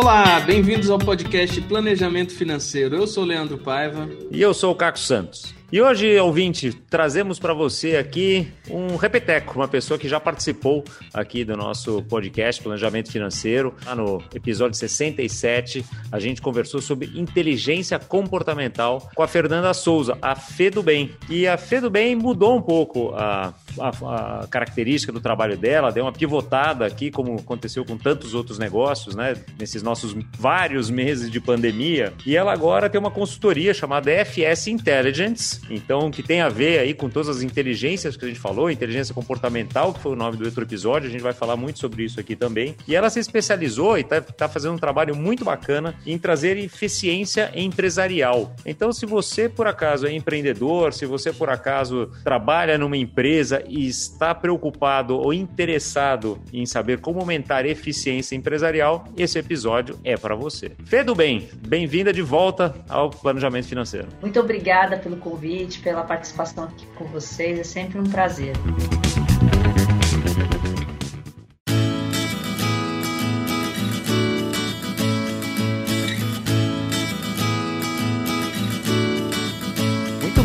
Olá, bem-vindos ao podcast Planejamento Financeiro. Eu sou o Leandro Paiva. E eu sou o Caco Santos. E hoje, ouvinte, trazemos para você aqui um repeteco, uma pessoa que já participou aqui do nosso podcast Planejamento Financeiro. Lá no episódio 67, a gente conversou sobre inteligência comportamental com a Fernanda Souza, a Fê do Bem. E a Fê do Bem mudou um pouco a, a, a característica do trabalho dela, deu uma pivotada aqui, como aconteceu com tantos outros negócios, né? Nesses nossos vários meses de pandemia. E ela agora tem uma consultoria chamada FS Intelligence então, que tem a ver aí com todas as inteligências que a gente falou, inteligência comportamental, que foi o nome do outro episódio, a gente vai falar muito sobre isso aqui também. E ela se especializou e está tá fazendo um trabalho muito bacana em trazer eficiência empresarial. Então, se você por acaso é empreendedor, se você por acaso trabalha numa empresa e está preocupado ou interessado em saber como aumentar a eficiência empresarial, esse episódio é para você. Fê do Bem, bem-vinda de volta ao Planejamento Financeiro. Muito obrigada pelo convite, pela participação aqui com vocês. É sempre um prazer.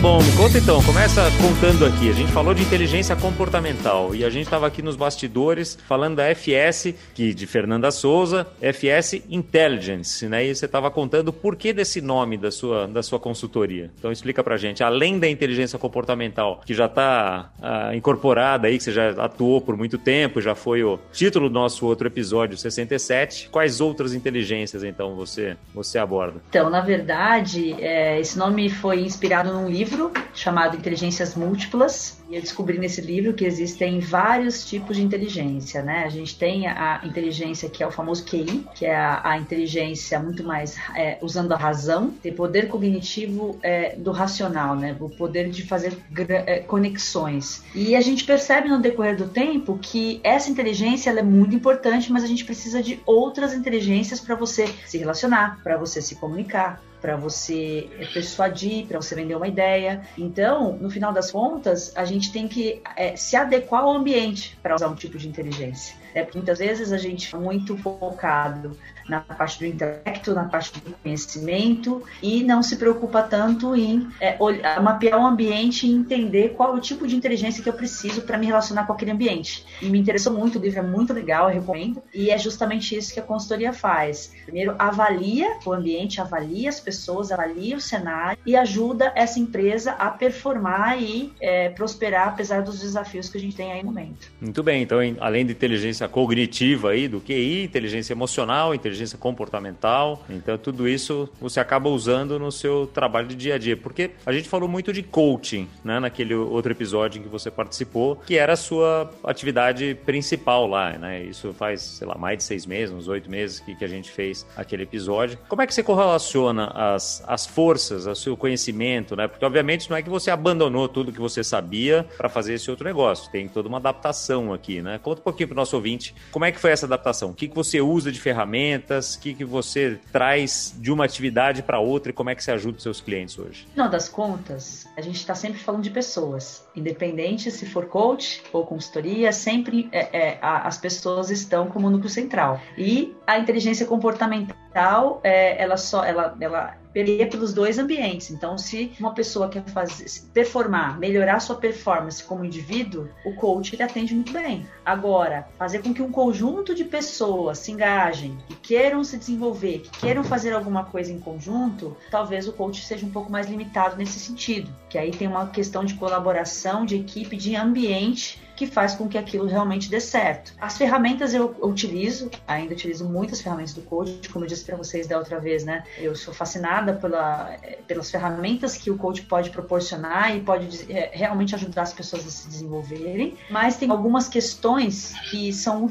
Bom, me conta então, começa contando aqui. A gente falou de inteligência comportamental e a gente estava aqui nos bastidores falando da FS, que de Fernanda Souza, FS Intelligence, né? E você estava contando o porquê desse nome da sua, da sua consultoria. Então explica pra gente, além da inteligência comportamental, que já está ah, incorporada aí, que você já atuou por muito tempo, já foi o título do nosso outro episódio 67, quais outras inteligências então você, você aborda? Então, na verdade, é, esse nome foi inspirado num livro livro chamado Inteligências Múltiplas. E eu descobri nesse livro que existem vários tipos de inteligência, né? A gente tem a inteligência que é o famoso QI, que é a, a inteligência muito mais é, usando a razão, tem poder cognitivo é, do racional, né? O poder de fazer é, conexões. E a gente percebe no decorrer do tempo que essa inteligência é muito importante, mas a gente precisa de outras inteligências para você se relacionar, para você se comunicar, para você persuadir, para você vender uma ideia. Então, no final das contas, a gente tem que é, se adequar ao ambiente para usar um tipo de inteligência. É, porque muitas vezes a gente é muito focado na parte do intelecto, na parte do conhecimento e não se preocupa tanto em é, olhar, mapear o ambiente e entender qual é o tipo de inteligência que eu preciso para me relacionar com aquele ambiente. E me interessou muito, o livro é muito legal, eu recomendo. E é justamente isso que a consultoria faz. Primeiro, avalia o ambiente, avalia as pessoas, avalia o cenário e ajuda essa empresa a performar e é, prosperar apesar dos desafios que a gente tem aí no momento. Muito bem, então além de inteligência cognitiva aí, do QI, inteligência emocional, inteligência inteligência comportamental. Então, tudo isso você acaba usando no seu trabalho de dia a dia. Porque a gente falou muito de coaching, né, naquele outro episódio em que você participou, que era a sua atividade principal lá, né? Isso faz, sei lá, mais de seis meses, uns oito meses que, que a gente fez aquele episódio. Como é que você correlaciona as, as forças, o seu conhecimento, né? Porque, obviamente, não é que você abandonou tudo que você sabia para fazer esse outro negócio. Tem toda uma adaptação aqui, né? Conta um pouquinho para o nosso ouvinte como é que foi essa adaptação. O que, que você usa de ferramenta ferramentas, o que, que você traz de uma atividade para outra e como é que você ajuda os seus clientes hoje? No final das contas, a gente está sempre falando de pessoas. Independente se for coach ou consultoria, sempre é, é, as pessoas estão como núcleo central. E a inteligência comportamental, é, ela só ela, ela permeia pelos dois ambientes. Então, se uma pessoa quer fazer, performar, melhorar sua performance como indivíduo, o coach ele atende muito bem. Agora, fazer com que um conjunto de pessoas se engajem, que queiram se desenvolver, que queiram fazer alguma coisa em conjunto, talvez o coach seja um pouco mais limitado nesse sentido. Que aí tem uma questão de colaboração, de equipe, de ambiente que faz com que aquilo realmente dê certo. As ferramentas eu, utilizo, ainda utilizo muitas ferramentas do coach, como eu disse para vocês da outra vez, né? Eu sou fascinada pela, pelas ferramentas que o coach pode proporcionar e pode é, realmente ajudar as pessoas a se desenvolverem, mas tem algumas questões que são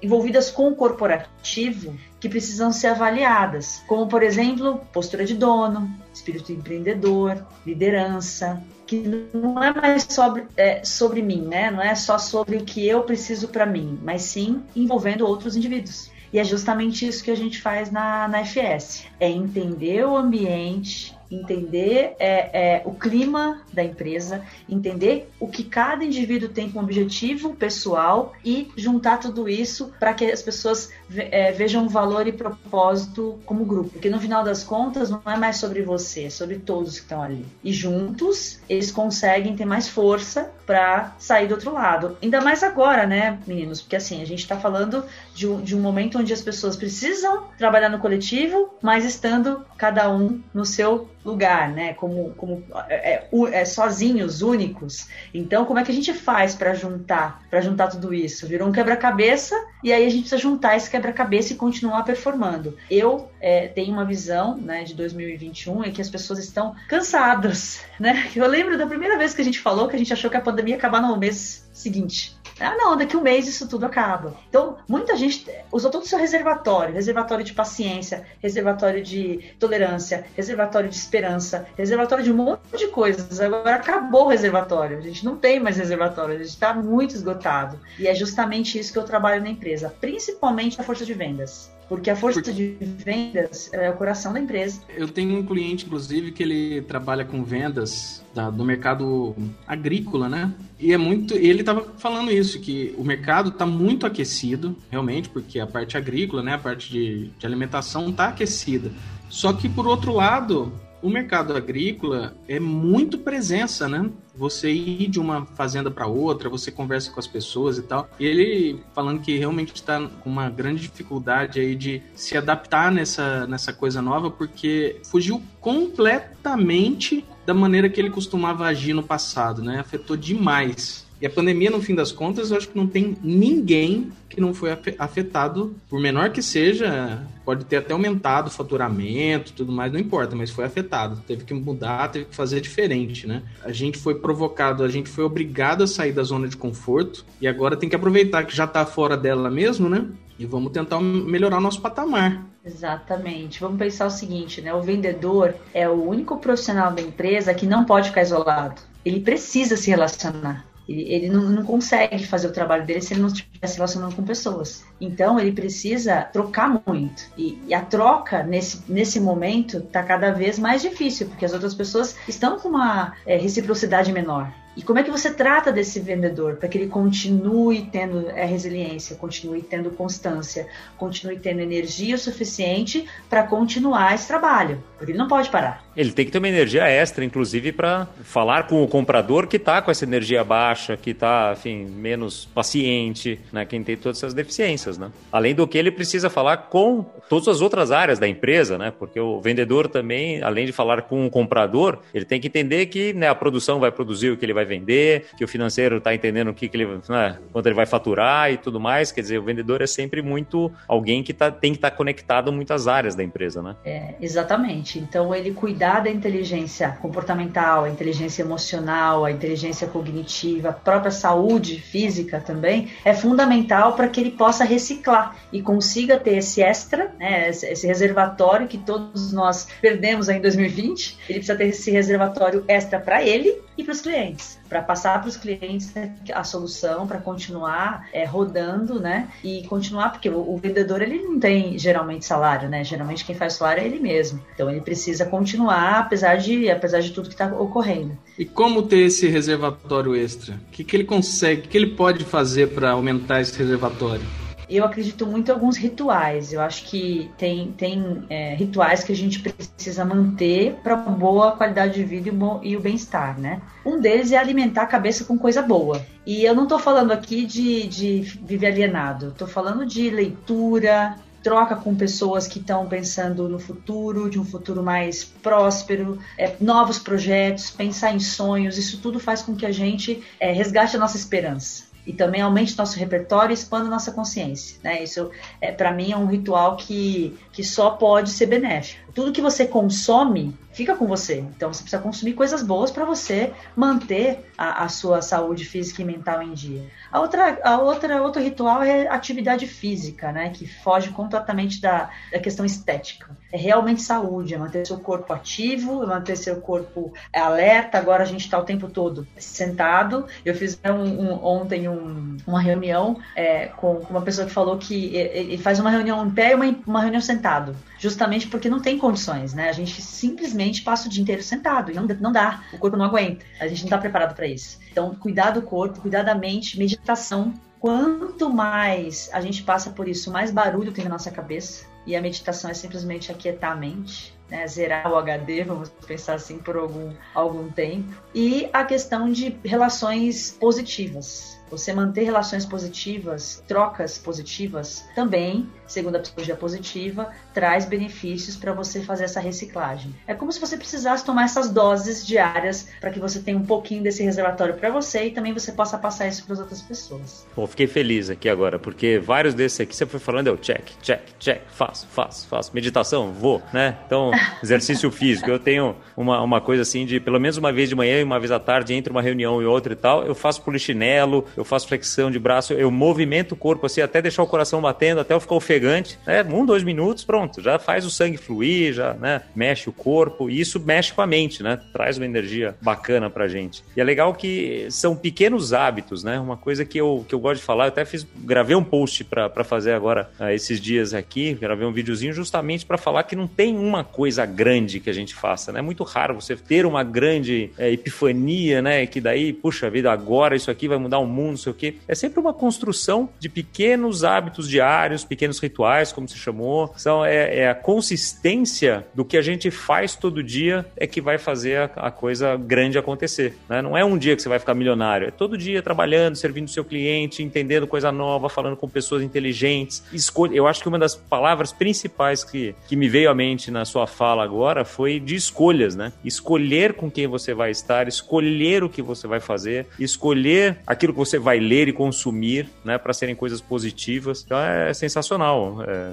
envolvidas com o corporativo que precisam ser avaliadas, como por exemplo, postura de dono, espírito empreendedor, liderança, que não é mais sobre, é, sobre mim, né? Não é só sobre o que eu preciso para mim, mas sim envolvendo outros indivíduos. E é justamente isso que a gente faz na, na FS: é entender o ambiente, entender é, é, o clima da empresa, entender o que cada indivíduo tem como objetivo pessoal e juntar tudo isso para que as pessoas é, vejam valor e propósito como grupo. Porque no final das contas não é mais sobre você, é sobre todos que estão ali. E juntos eles conseguem ter mais força para sair do outro lado. Ainda mais agora, né, meninos? Porque assim, a gente está falando de um, de um momento onde as pessoas precisam trabalhar no coletivo, mas estando cada um no seu lugar, né? Como, como é, é, é, sozinhos, únicos. Então, como é que a gente faz para juntar, para juntar tudo isso? Virou um quebra-cabeça e aí a gente precisa juntar esse quebra-cabeça e continuar performando. Eu é, tenho uma visão, né, de 2021 em que as pessoas estão cansadas, né? Eu lembro da primeira vez que a gente falou que a gente achou que a ia acabar no mês seguinte. Ah, não, daqui um mês isso tudo acaba. Então, muita gente usou todo o seu reservatório, reservatório de paciência, reservatório de tolerância, reservatório de esperança, reservatório de um monte de coisas. Agora acabou o reservatório. A gente não tem mais reservatório, a gente está muito esgotado. E é justamente isso que eu trabalho na empresa, principalmente a força de vendas. Porque a força de vendas é o coração da empresa. Eu tenho um cliente, inclusive, que ele trabalha com vendas da, do mercado agrícola, né? E é muito. Ele estava falando isso, que o mercado está muito aquecido, realmente, porque a parte agrícola, né? A parte de, de alimentação está aquecida. Só que, por outro lado, o mercado agrícola é muito presença, né? Você ir de uma fazenda para outra, você conversa com as pessoas e tal. E ele falando que realmente está com uma grande dificuldade aí de se adaptar nessa, nessa coisa nova, porque fugiu completamente da maneira que ele costumava agir no passado, né? Afetou demais e a pandemia, no fim das contas, eu acho que não tem ninguém que não foi afetado, por menor que seja, pode ter até aumentado o faturamento, tudo mais, não importa, mas foi afetado. Teve que mudar, teve que fazer diferente, né? A gente foi provocado, a gente foi obrigado a sair da zona de conforto e agora tem que aproveitar que já tá fora dela mesmo, né? E vamos tentar melhorar o nosso patamar. Exatamente. Vamos pensar o seguinte, né? O vendedor é o único profissional da empresa que não pode ficar isolado. Ele precisa se relacionar. Ele, ele não, não, consegue fazer o trabalho dele se ele não estiver se relacionando com pessoas. Então ele precisa trocar muito. E, e a troca nesse, nesse momento está cada vez mais difícil, porque as outras pessoas estão com uma é, reciprocidade menor. E como é que você trata desse vendedor para que ele continue tendo a resiliência, continue tendo constância, continue tendo energia suficiente para continuar esse trabalho? Porque ele não pode parar. Ele tem que ter uma energia extra, inclusive, para falar com o comprador que está com essa energia baixa, que está, enfim, menos paciente, né? Quem tem todas essas deficiências, né? Além do que ele precisa falar com todas as outras áreas da empresa, né? Porque o vendedor também, além de falar com o comprador, ele tem que entender que né, a produção vai produzir o que ele vai vender, que o financeiro está entendendo o que, que ele, né, quanto ele vai faturar e tudo mais. Quer dizer, o vendedor é sempre muito alguém que tá, tem que estar tá conectado a muitas áreas da empresa, né? É, exatamente. Então ele cuidar da inteligência comportamental, a inteligência emocional, a inteligência cognitiva, a própria saúde física também, é fundamental para que ele possa reciclar e consiga ter esse extra, né, esse reservatório que todos nós perdemos em 2020. Ele precisa ter esse reservatório extra para ele e para os clientes, para passar para os clientes a solução, para continuar é, rodando, né? E continuar, porque o, o, vendedor ele não tem geralmente salário, né? Geralmente quem faz salário é ele mesmo. Então ele precisa continuar, apesar de, apesar de tudo que está ocorrendo. E como ter esse reservatório extra? O que, que ele consegue, o que ele pode fazer para aumentar esse reservatório? Eu acredito muito em alguns rituais. Eu acho que tem, tem é, rituais que a gente precisa manter para boa qualidade de vida e o bem-estar, né? Um deles é alimentar a cabeça com coisa boa. E eu não estou falando aqui de, de viver alienado, estou falando de leitura, troca com pessoas que estão pensando no futuro, de um futuro mais próspero, é, novos projetos, pensar em sonhos, isso tudo faz com que a gente é, resgate a nossa esperança e também aumente nosso repertório e expanda nossa consciência. Né? Isso, é, para mim, é um ritual que, que só pode ser benéfico. Tudo que você consome fica com você. Então você precisa consumir coisas boas para você manter a, a, sua saúde física e mental em dia. A outra, a outra, outro ritual é atividade física, né? Que foge completamente da, da questão estética. É realmente saúde, é manter seu corpo ativo, é manter seu corpo alerta. Agora a gente está o tempo todo sentado. Eu fiz um, um, ontem um, uma reunião é, com, com, uma pessoa que falou que ele faz uma reunião em pé e uma, uma reunião sentado, justamente porque não tem condições, né? A gente simplesmente simplesmente passa o dia inteiro sentado e não, não dá, o corpo não aguenta. A gente não está preparado para isso. Então, cuidar do corpo, cuidar da mente, meditação. Quanto mais a gente passa por isso, mais barulho tem na nossa cabeça. E a meditação é simplesmente aquietar a mente, né, zerar o HD, vamos pensar assim, por algum, algum tempo. E a questão de relações positivas você manter relações positivas, trocas positivas, também, segundo a psicologia positiva, traz benefícios para você fazer essa reciclagem. É como se você precisasse tomar essas doses diárias para que você tenha um pouquinho desse reservatório para você e também você possa passar isso para as outras pessoas. Bom, fiquei feliz aqui agora, porque vários desses aqui você foi falando, eu check, check, check, faço, faço, faço. Meditação, vou, né? Então, exercício físico. Eu tenho uma, uma coisa assim de pelo menos uma vez de manhã e uma vez à tarde, entre uma reunião e outra e tal, eu faço polichinelo, eu eu faço flexão de braço, eu movimento o corpo assim, até deixar o coração batendo, até eu ficar ofegante, né? Um, dois minutos, pronto, já faz o sangue fluir, já, né? Mexe o corpo, e isso mexe com a mente, né? Traz uma energia bacana pra gente. E é legal que são pequenos hábitos, né? Uma coisa que eu, que eu gosto de falar, eu até fiz, gravei um post para fazer agora uh, esses dias aqui, gravei um videozinho justamente para falar que não tem uma coisa grande que a gente faça, né? É muito raro você ter uma grande é, epifania, né? Que daí, puxa vida, agora isso aqui vai mudar o mundo não sei o quê. É sempre uma construção de pequenos hábitos diários, pequenos rituais, como se chamou. São, é, é a consistência do que a gente faz todo dia é que vai fazer a, a coisa grande acontecer. Né? Não é um dia que você vai ficar milionário, é todo dia trabalhando, servindo o seu cliente, entendendo coisa nova, falando com pessoas inteligentes. Escolha. Eu acho que uma das palavras principais que, que me veio à mente na sua fala agora foi de escolhas, né? Escolher com quem você vai estar, escolher o que você vai fazer, escolher aquilo que você vai ler e consumir, né, para serem coisas positivas. Então é sensacional. É,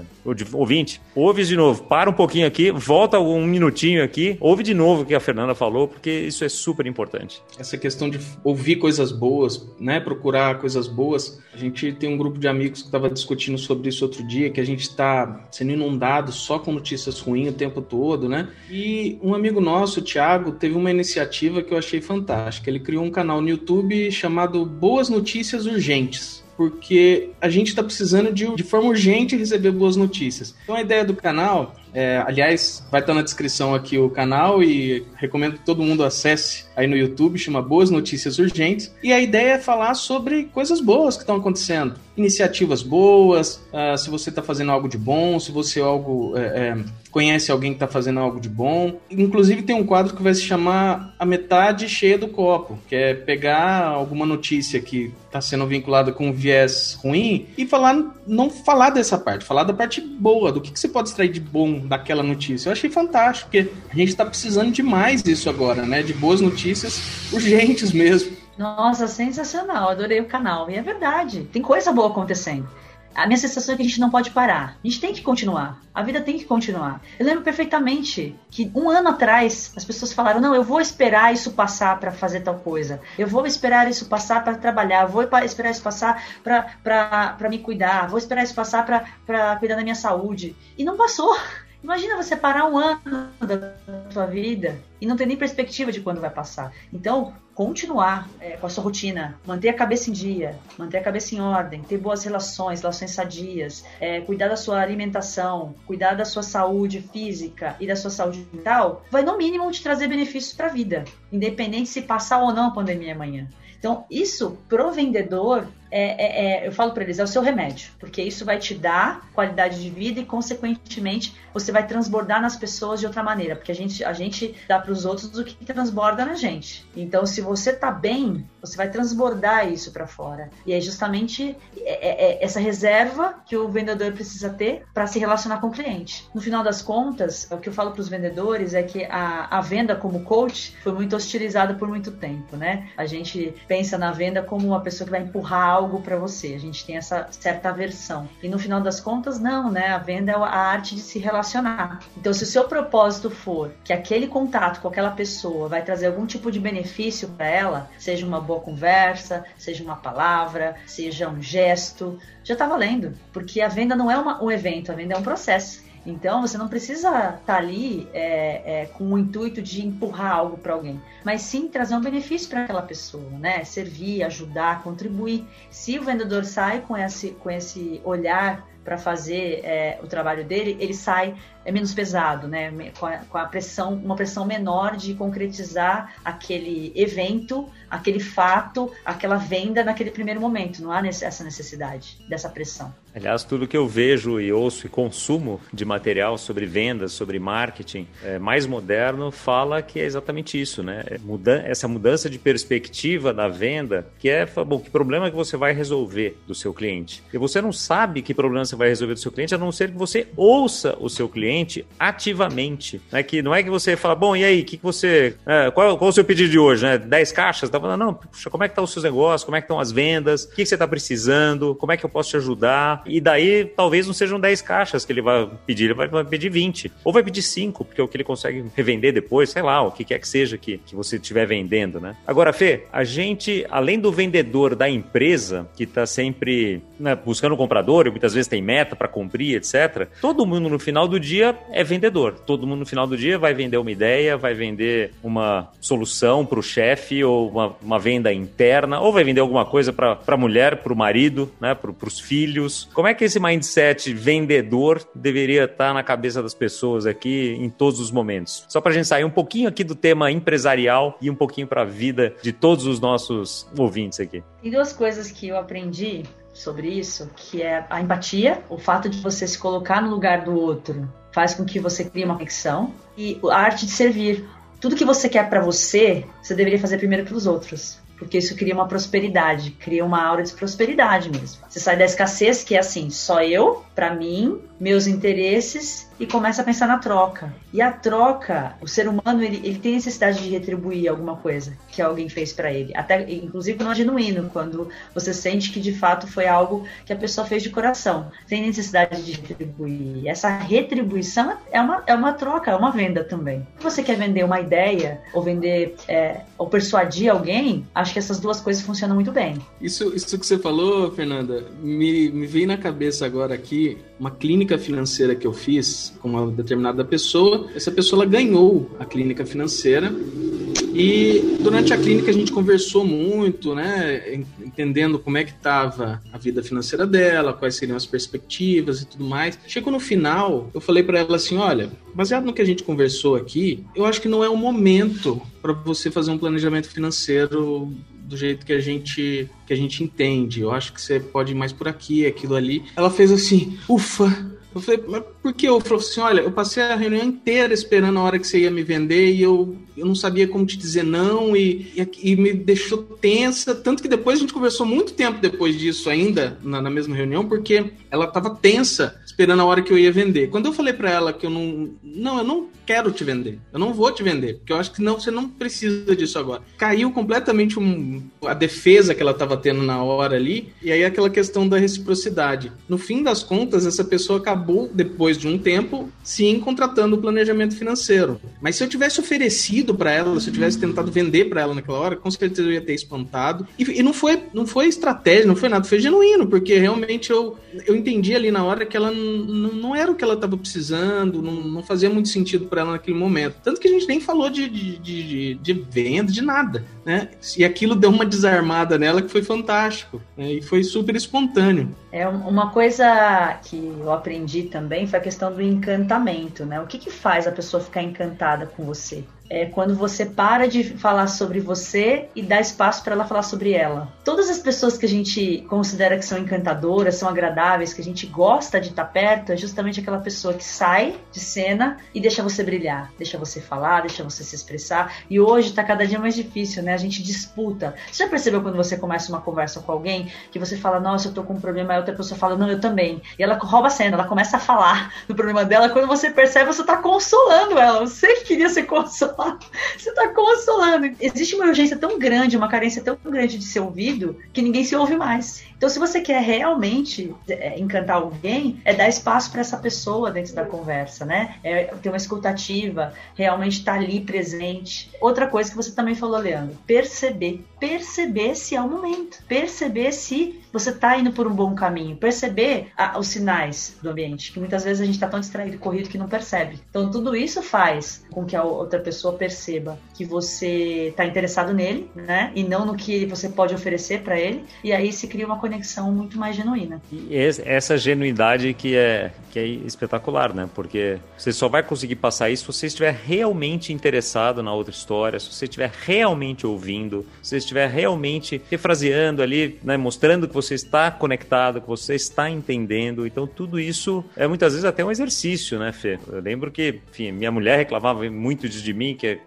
ouvinte, ouve de novo, para um pouquinho aqui, volta um minutinho aqui, ouve de novo o que a Fernanda falou, porque isso é super importante. Essa questão de ouvir coisas boas, né, procurar coisas boas. A gente tem um grupo de amigos que estava discutindo sobre isso outro dia, que a gente está sendo inundado só com notícias ruins o tempo todo, né? E um amigo nosso, o Thiago, teve uma iniciativa que eu achei fantástica. Ele criou um canal no YouTube chamado Boas Notícias urgentes porque a gente está precisando de, de forma urgente receber boas notícias. Então a ideia do canal é, aliás, vai estar na descrição aqui o canal e recomendo que todo mundo acesse aí no YouTube, chama Boas Notícias Urgentes. E a ideia é falar sobre coisas boas que estão acontecendo, iniciativas boas, uh, se você está fazendo algo de bom, se você algo é, é, conhece alguém que está fazendo algo de bom. Inclusive tem um quadro que vai se chamar A Metade Cheia do Copo, que é pegar alguma notícia que está sendo vinculada com um viés ruim e falar, não falar dessa parte, falar da parte boa, do que, que você pode extrair de bom daquela notícia. Eu achei fantástico, porque a gente está precisando demais disso agora, né? De boas notícias urgentes mesmo. Nossa, sensacional, adorei o canal. E é verdade, tem coisa boa acontecendo. A minha sensação é que a gente não pode parar. A gente tem que continuar. A vida tem que continuar. Eu lembro perfeitamente que um ano atrás as pessoas falaram: não, eu vou esperar isso passar para fazer tal coisa. Eu vou esperar isso passar para trabalhar. Eu vou esperar isso passar para me cuidar. Vou esperar isso passar para cuidar da minha saúde. E não passou. Imagina você parar um ano da sua vida e não ter nem perspectiva de quando vai passar. Então, continuar é, com a sua rotina, manter a cabeça em dia, manter a cabeça em ordem, ter boas relações, relações sadias, é, cuidar da sua alimentação, cuidar da sua saúde física e da sua saúde mental, vai no mínimo te trazer benefícios para a vida, independente se passar ou não a pandemia amanhã. Então, isso pro vendedor é, é, é, eu falo para eles, é o seu remédio, porque isso vai te dar qualidade de vida e, consequentemente, você vai transbordar nas pessoas de outra maneira, porque a gente, a gente dá para os outros o que transborda na gente. Então, se você tá bem, você vai transbordar isso para fora. E é justamente é, é, é, essa reserva que o vendedor precisa ter para se relacionar com o cliente. No final das contas, o que eu falo para os vendedores é que a, a venda como coach foi muito hostilizada por muito tempo, né? A gente pensa na venda como uma pessoa que vai empurrar algo para você. A gente tem essa certa aversão. E no final das contas, não, né? A venda é a arte de se relacionar. Então, se o seu propósito for que aquele com aquela pessoa vai trazer algum tipo de benefício para ela, seja uma boa conversa, seja uma palavra, seja um gesto, já está valendo. Porque a venda não é uma, um evento, a venda é um processo. Então você não precisa estar tá ali é, é, com o intuito de empurrar algo para alguém, mas sim trazer um benefício para aquela pessoa, né? Servir, ajudar, contribuir. Se o vendedor sai com esse, com esse olhar para fazer é, o trabalho dele, ele sai é menos pesado, né? Com a, com a pressão, uma pressão menor de concretizar aquele evento, aquele fato, aquela venda naquele primeiro momento. Não há essa necessidade dessa pressão. Aliás, tudo que eu vejo e ouço e consumo de material sobre vendas, sobre marketing, é, mais moderno, fala que é exatamente isso, né? É muda essa mudança de perspectiva da venda, que é, bom, que problema que você vai resolver do seu cliente? E você não sabe que problema você vai resolver do seu cliente, a não ser que você ouça o seu cliente ativamente. Né? Que não é que você fala, bom, e aí, que, que você. É, qual, qual o seu pedido de hoje? Né? 10 caixas? Tá falando, não, puxa, como é que estão tá os seus negócios? Como é que estão as vendas? O que, que você está precisando? Como é que eu posso te ajudar? E daí talvez não sejam 10 caixas que ele vai pedir, ele vai, vai pedir 20. Ou vai pedir 5, porque é o que ele consegue revender depois, sei lá, o que quer que seja que, que você estiver vendendo, né? Agora, Fê, a gente, além do vendedor da empresa, que está sempre né, buscando um comprador, e muitas vezes tem meta para cumprir, etc., todo mundo no final do dia é vendedor. Todo mundo no final do dia vai vender uma ideia, vai vender uma solução para o chefe, ou uma, uma, venda interna, ou vai vender alguma coisa para a mulher, para o marido, né, para os filhos. Como é que esse mindset vendedor deveria estar na cabeça das pessoas aqui em todos os momentos? Só para a gente sair um pouquinho aqui do tema empresarial e um pouquinho para a vida de todos os nossos ouvintes aqui. Tem duas coisas que eu aprendi sobre isso, que é a empatia, o fato de você se colocar no lugar do outro faz com que você crie uma conexão e a arte de servir. Tudo que você quer para você, você deveria fazer primeiro pelos outros porque isso cria uma prosperidade, cria uma aura de prosperidade mesmo. Você sai da escassez, que é assim, só eu, para mim, meus interesses e começa a pensar na troca. E a troca, o ser humano ele, ele tem necessidade de retribuir alguma coisa que alguém fez para ele, até inclusive no genuíno, quando você sente que de fato foi algo que a pessoa fez de coração, tem necessidade de retribuir. Essa retribuição é uma, é uma troca, é uma venda também. Se você quer vender uma ideia ou vender é, ou persuadir alguém, acho que essas duas coisas funcionam muito bem. Isso, isso que você falou, Fernanda, me, me veio na cabeça agora aqui uma clínica financeira que eu fiz com uma determinada pessoa. Essa pessoa ganhou a clínica financeira e durante a clínica a gente conversou muito, né, entendendo como é que estava a vida financeira dela, quais seriam as perspectivas e tudo mais. Chegou no final, eu falei para ela assim, olha, baseado no que a gente conversou aqui, eu acho que não é o momento para você fazer um planejamento financeiro do jeito que a gente que a gente entende. Eu acho que você pode ir mais por aqui, aquilo ali. Ela fez assim, ufa. Eu falei, mas por que? Eu falei assim, olha, eu passei a reunião inteira esperando a hora que você ia me vender e eu, eu não sabia como te dizer não e, e, e me deixou tensa. Tanto que depois a gente conversou muito tempo depois disso ainda, na, na mesma reunião, porque ela estava tensa esperando a hora que eu ia vender. Quando eu falei para ela que eu não, não, eu não quero te vender, eu não vou te vender, porque eu acho que não, você não precisa disso agora. Caiu completamente um, a defesa que ela estava tendo na hora ali, e aí aquela questão da reciprocidade. No fim das contas, essa pessoa acabou, depois de um tempo, sim, contratando o planejamento financeiro. Mas se eu tivesse oferecido para ela, se eu tivesse tentado vender para ela naquela hora, com certeza eu ia ter espantado. E, e, não foi não foi estratégia, não foi nada, foi genuíno, porque realmente eu, eu entendi ali na hora que ela não era o que ela estava precisando, não, não fazia muito sentido para ela naquele momento. Tanto que a gente nem falou de, de, de, de venda, de nada, né? E aquilo deu uma desarmada nela que foi fantástico, né? E foi super espontâneo. É uma coisa que eu aprendi também foi questão do encantamento, né? O que, que faz a pessoa ficar encantada com você? É quando você para de falar sobre você e dá espaço para ela falar sobre ela. Todas as pessoas que a gente considera que são encantadoras, são agradáveis, que a gente gosta de estar perto, é justamente aquela pessoa que sai de cena e deixa você brilhar, deixa você falar, deixa você se expressar. E hoje está cada dia mais difícil, né? A gente disputa. Você já percebeu quando você começa uma conversa com alguém que você fala, nossa, eu tô com um problema, e outra pessoa fala, não, eu também. E ela rouba a cena, ela começa a falar do problema dela. Quando você percebe, você tá consolando ela. Você queria ser consolado você está consolando. Existe uma urgência tão grande, uma carência tão grande de ser ouvido, que ninguém se ouve mais. Então, se você quer realmente é, encantar alguém, é dar espaço para essa pessoa dentro da conversa, né? É ter uma escutativa, realmente estar tá ali presente. Outra coisa que você também falou, Leandro, perceber. Perceber se é o momento. Perceber se você está indo por um bom caminho. Perceber a, os sinais do ambiente, que muitas vezes a gente está tão distraído e corrido que não percebe. Então, tudo isso faz com que a outra pessoa perceba que você está interessado nele, né? E não no que você pode oferecer para ele. E aí se cria uma conexão muito mais genuína. E essa genuidade que é, que é espetacular, né? Porque você só vai conseguir passar isso se você estiver realmente interessado na outra história, se você estiver realmente ouvindo, se você estiver realmente refraseando ali, né? Mostrando que você está conectado, que você está entendendo. Então tudo isso é muitas vezes até um exercício, né, Fê? Eu lembro que, enfim, minha mulher reclamava muito de mim, que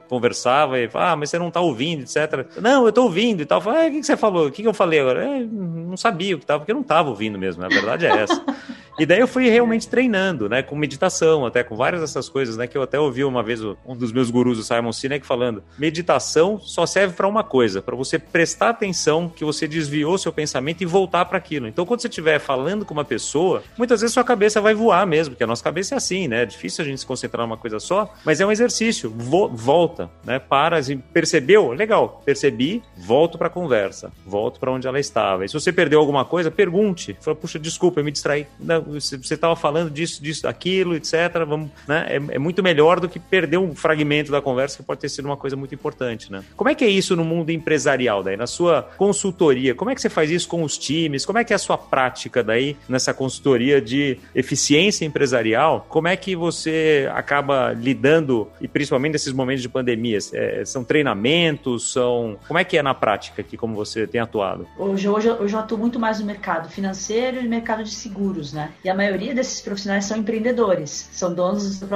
e ah, mas você não está ouvindo, etc. Não, eu estou ouvindo e tal. Eu ah, o que, você falou? O que, eu falei agora? É, não sabia o que estava, porque eu não estava ouvindo mesmo, a verdade é essa. E daí eu fui realmente treinando, né, com meditação, até com várias dessas coisas, né, que eu até ouvi uma vez um dos meus gurus, o Simon Sinek, falando: meditação só serve para uma coisa, para você prestar atenção que você desviou seu pensamento e voltar para aquilo. Então, quando você estiver falando com uma pessoa, muitas vezes sua cabeça vai voar mesmo, porque a nossa cabeça é assim, né? É difícil a gente se concentrar numa coisa só, mas é um exercício. Vo volta, né? Para, assim, percebeu? Legal, percebi, volto para a conversa, volto para onde ela estava. E se você perdeu alguma coisa, pergunte. Fala, puxa, desculpa, eu me distraí. Não, você estava falando disso, disso, daquilo, etc. Vamos, né? É, é, muito melhor do que perder um fragmento da conversa que pode ter sido uma coisa muito importante, né? Como é que é isso no mundo empresarial daí? Na sua consultoria, como é que você faz isso com os times? Como é que é a sua prática daí nessa consultoria de eficiência empresarial? Como é que você acaba lidando, e principalmente nesses momentos de pandemia? É, são treinamentos? São... Como é que é na prática aqui, como você tem atuado? Hoje, hoje eu atuo muito mais no mercado financeiro e no mercado de seguros, né? E a maioria desses profissionais são empreendedores, são donos do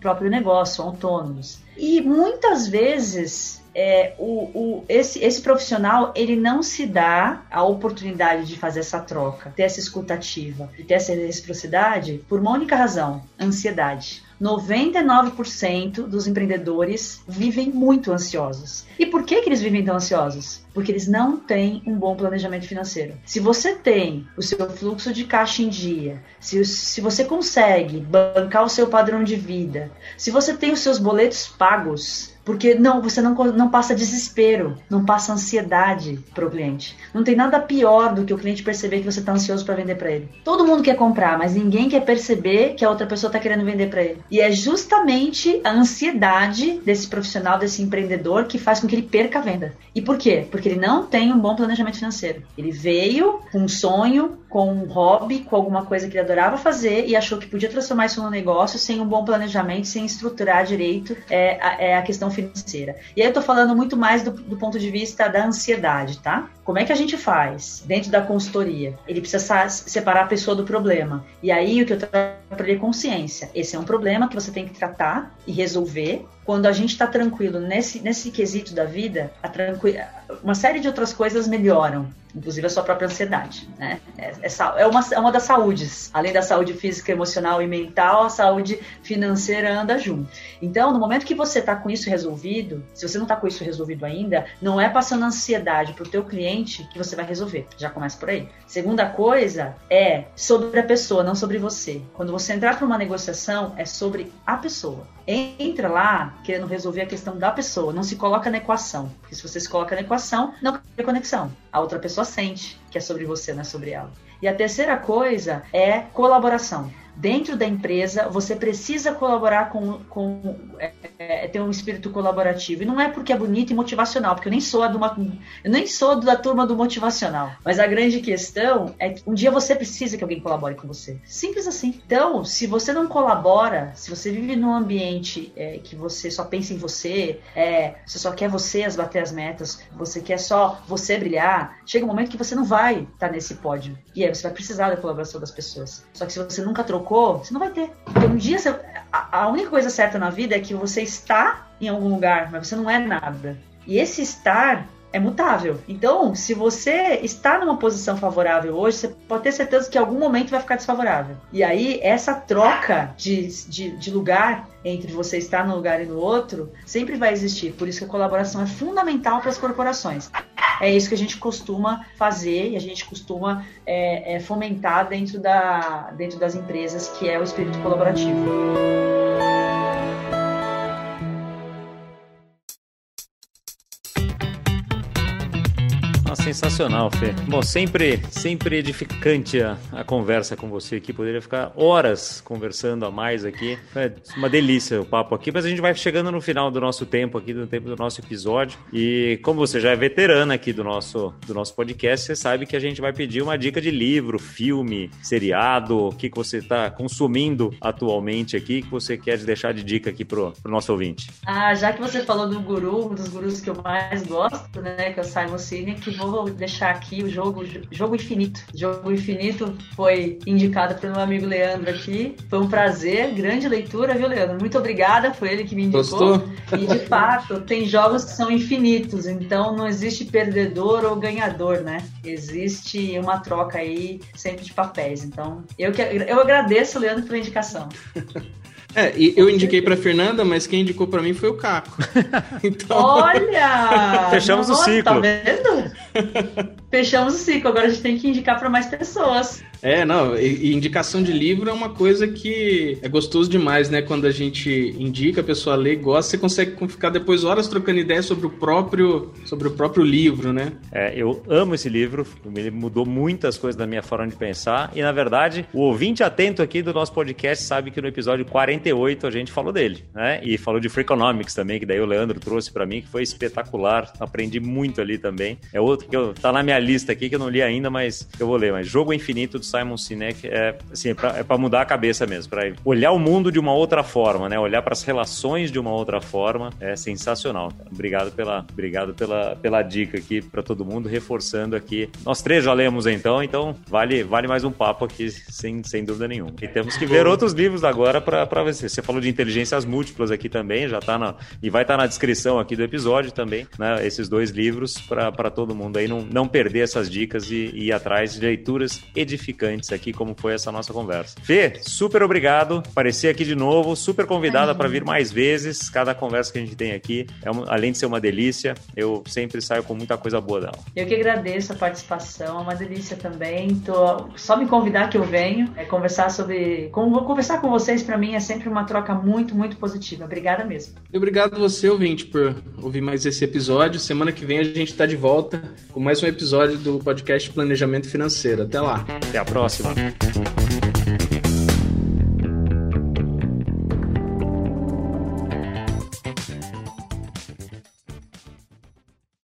próprio negócio, autônomos. E muitas vezes é, o, o, esse, esse profissional ele não se dá a oportunidade de fazer essa troca, ter essa escutativa, de ter essa reciprocidade por uma única razão: ansiedade. 99% dos empreendedores vivem muito ansiosos. E por que, que eles vivem tão ansiosos? Porque eles não têm um bom planejamento financeiro. Se você tem o seu fluxo de caixa em dia, se, se você consegue bancar o seu padrão de vida, se você tem os seus boletos pagos, porque não, você não, não passa desespero, não passa ansiedade para o cliente. Não tem nada pior do que o cliente perceber que você está ansioso para vender para ele. Todo mundo quer comprar, mas ninguém quer perceber que a outra pessoa está querendo vender para ele. E é justamente a ansiedade desse profissional, desse empreendedor, que faz com que ele perca a venda. E por quê? Porque ele não tem um bom planejamento financeiro. Ele veio com um sonho, com um hobby, com alguma coisa que ele adorava fazer e achou que podia transformar isso num negócio sem um bom planejamento, sem estruturar direito é, a, é a questão financeira. E aí eu tô falando muito mais do, do ponto de vista da ansiedade, tá? Como é que a gente faz dentro da consultoria? Ele precisa separar a pessoa do problema. E aí o que eu trago para ele é consciência. Esse é um problema que você tem que tratar e resolver. Quando a gente está tranquilo nesse, nesse quesito da vida, uma série de outras coisas melhoram inclusive a sua própria ansiedade, né? É, é, é, uma, é uma das saúdes. Além da saúde física, emocional e mental, a saúde financeira anda junto. Então, no momento que você está com isso resolvido, se você não está com isso resolvido ainda, não é passando ansiedade para o teu cliente que você vai resolver. Já começa por aí. Segunda coisa é sobre a pessoa, não sobre você. Quando você entrar para uma negociação, é sobre a pessoa. Entra lá querendo resolver a questão da pessoa, não se coloca na equação. Porque se você se coloca na equação, não tem conexão. A outra pessoa sente que é sobre você, não é sobre ela. E a terceira coisa é colaboração dentro da empresa, você precisa colaborar com, com é, é, ter um espírito colaborativo. E não é porque é bonito e motivacional, porque eu nem sou do eu nem sou da turma do motivacional. Mas a grande questão é que um dia você precisa que alguém colabore com você. Simples assim. Então, se você não colabora, se você vive num ambiente é, que você só pensa em você, é, você só quer você as bater as metas, você quer só você brilhar, chega um momento que você não vai estar tá nesse pódio. E aí você vai precisar da colaboração das pessoas. Só que se você nunca trocou trocou, você não vai ter. Porque um dia, você, a, a única coisa certa na vida é que você está em algum lugar, mas você não é nada. E esse estar é mutável. Então, se você está numa posição favorável hoje, você pode ter certeza que em algum momento vai ficar desfavorável. E aí, essa troca de, de, de lugar entre você estar num lugar e no outro sempre vai existir. Por isso que a colaboração é fundamental para as corporações. É isso que a gente costuma fazer e a gente costuma é, é, fomentar dentro, da, dentro das empresas, que é o espírito colaborativo. Sensacional, Fê. Bom, sempre, sempre edificante a, a conversa com você aqui. Poderia ficar horas conversando a mais aqui. É uma delícia o papo aqui, mas a gente vai chegando no final do nosso tempo aqui, do tempo do nosso episódio. E como você já é veterana aqui do nosso, do nosso podcast, você sabe que a gente vai pedir uma dica de livro, filme, seriado, o que, que você está consumindo atualmente aqui, que você quer deixar de dica aqui pro, pro nosso ouvinte. Ah, já que você falou do guru, um dos gurus que eu mais gosto, né, que é o Simon Sinek, vou deixar aqui o jogo Jogo Infinito. Jogo Infinito foi indicado pelo meu amigo Leandro aqui. Foi um prazer, grande leitura, viu, Leandro? Muito obrigada, foi ele que me indicou. Gostou? E de fato, tem jogos que são infinitos, então não existe perdedor ou ganhador, né? Existe uma troca aí sempre de papéis. Então, eu, que, eu agradeço, Leandro, pela indicação. É, e eu indiquei pra Fernanda, mas quem indicou pra mim foi o Caco. Então... Olha! Fechamos nossa, o ciclo. Tá vendo? Fechamos o ciclo. Agora a gente tem que indicar para mais pessoas. É, não, e, e, indicação de livro é uma coisa que é gostoso demais, né? Quando a gente indica, a pessoa lê e gosta, você consegue ficar depois horas trocando ideias sobre o próprio, sobre o próprio livro, né? É, eu amo esse livro, ele mudou muitas coisas da minha forma de pensar, e na verdade, o ouvinte atento aqui do nosso podcast sabe que no episódio 48 a gente falou dele, né? E falou de Freakonomics também, que daí o Leandro trouxe para mim, que foi espetacular, aprendi muito ali também. É outro que eu, tá na minha lista aqui, que eu não li ainda, mas eu vou ler, mas Jogo Infinito do Simon Sinek é, assim, é para é mudar a cabeça mesmo, para olhar o mundo de uma outra forma, né? Olhar para as relações de uma outra forma é sensacional. Obrigado pela, obrigado pela, pela dica aqui para todo mundo, reforçando aqui. Nós três já lemos então, então vale, vale mais um papo aqui, sem, sem dúvida nenhuma. E temos que ver outros livros agora para você. Você falou de inteligências múltiplas aqui também, já tá na, e vai estar tá na descrição aqui do episódio também, né? Esses dois livros para todo mundo aí não, não perder essas dicas e, e ir atrás de leituras edificantes aqui, como foi essa nossa conversa. Fê, super obrigado. Aparecer aqui de novo, super convidada para vir mais vezes. Cada conversa que a gente tem aqui, é uma, além de ser uma delícia, eu sempre saio com muita coisa boa dela. Eu que agradeço a participação, é uma delícia também. Tô, só me convidar que eu venho, é, conversar sobre. Com, conversar com vocês, para mim, é sempre uma troca muito, muito positiva. Obrigada mesmo. E obrigado você, ouvinte, por ouvir mais esse episódio. Semana que vem a gente está de volta com mais um episódio do podcast Planejamento Financeiro. Até lá. Até a próxima.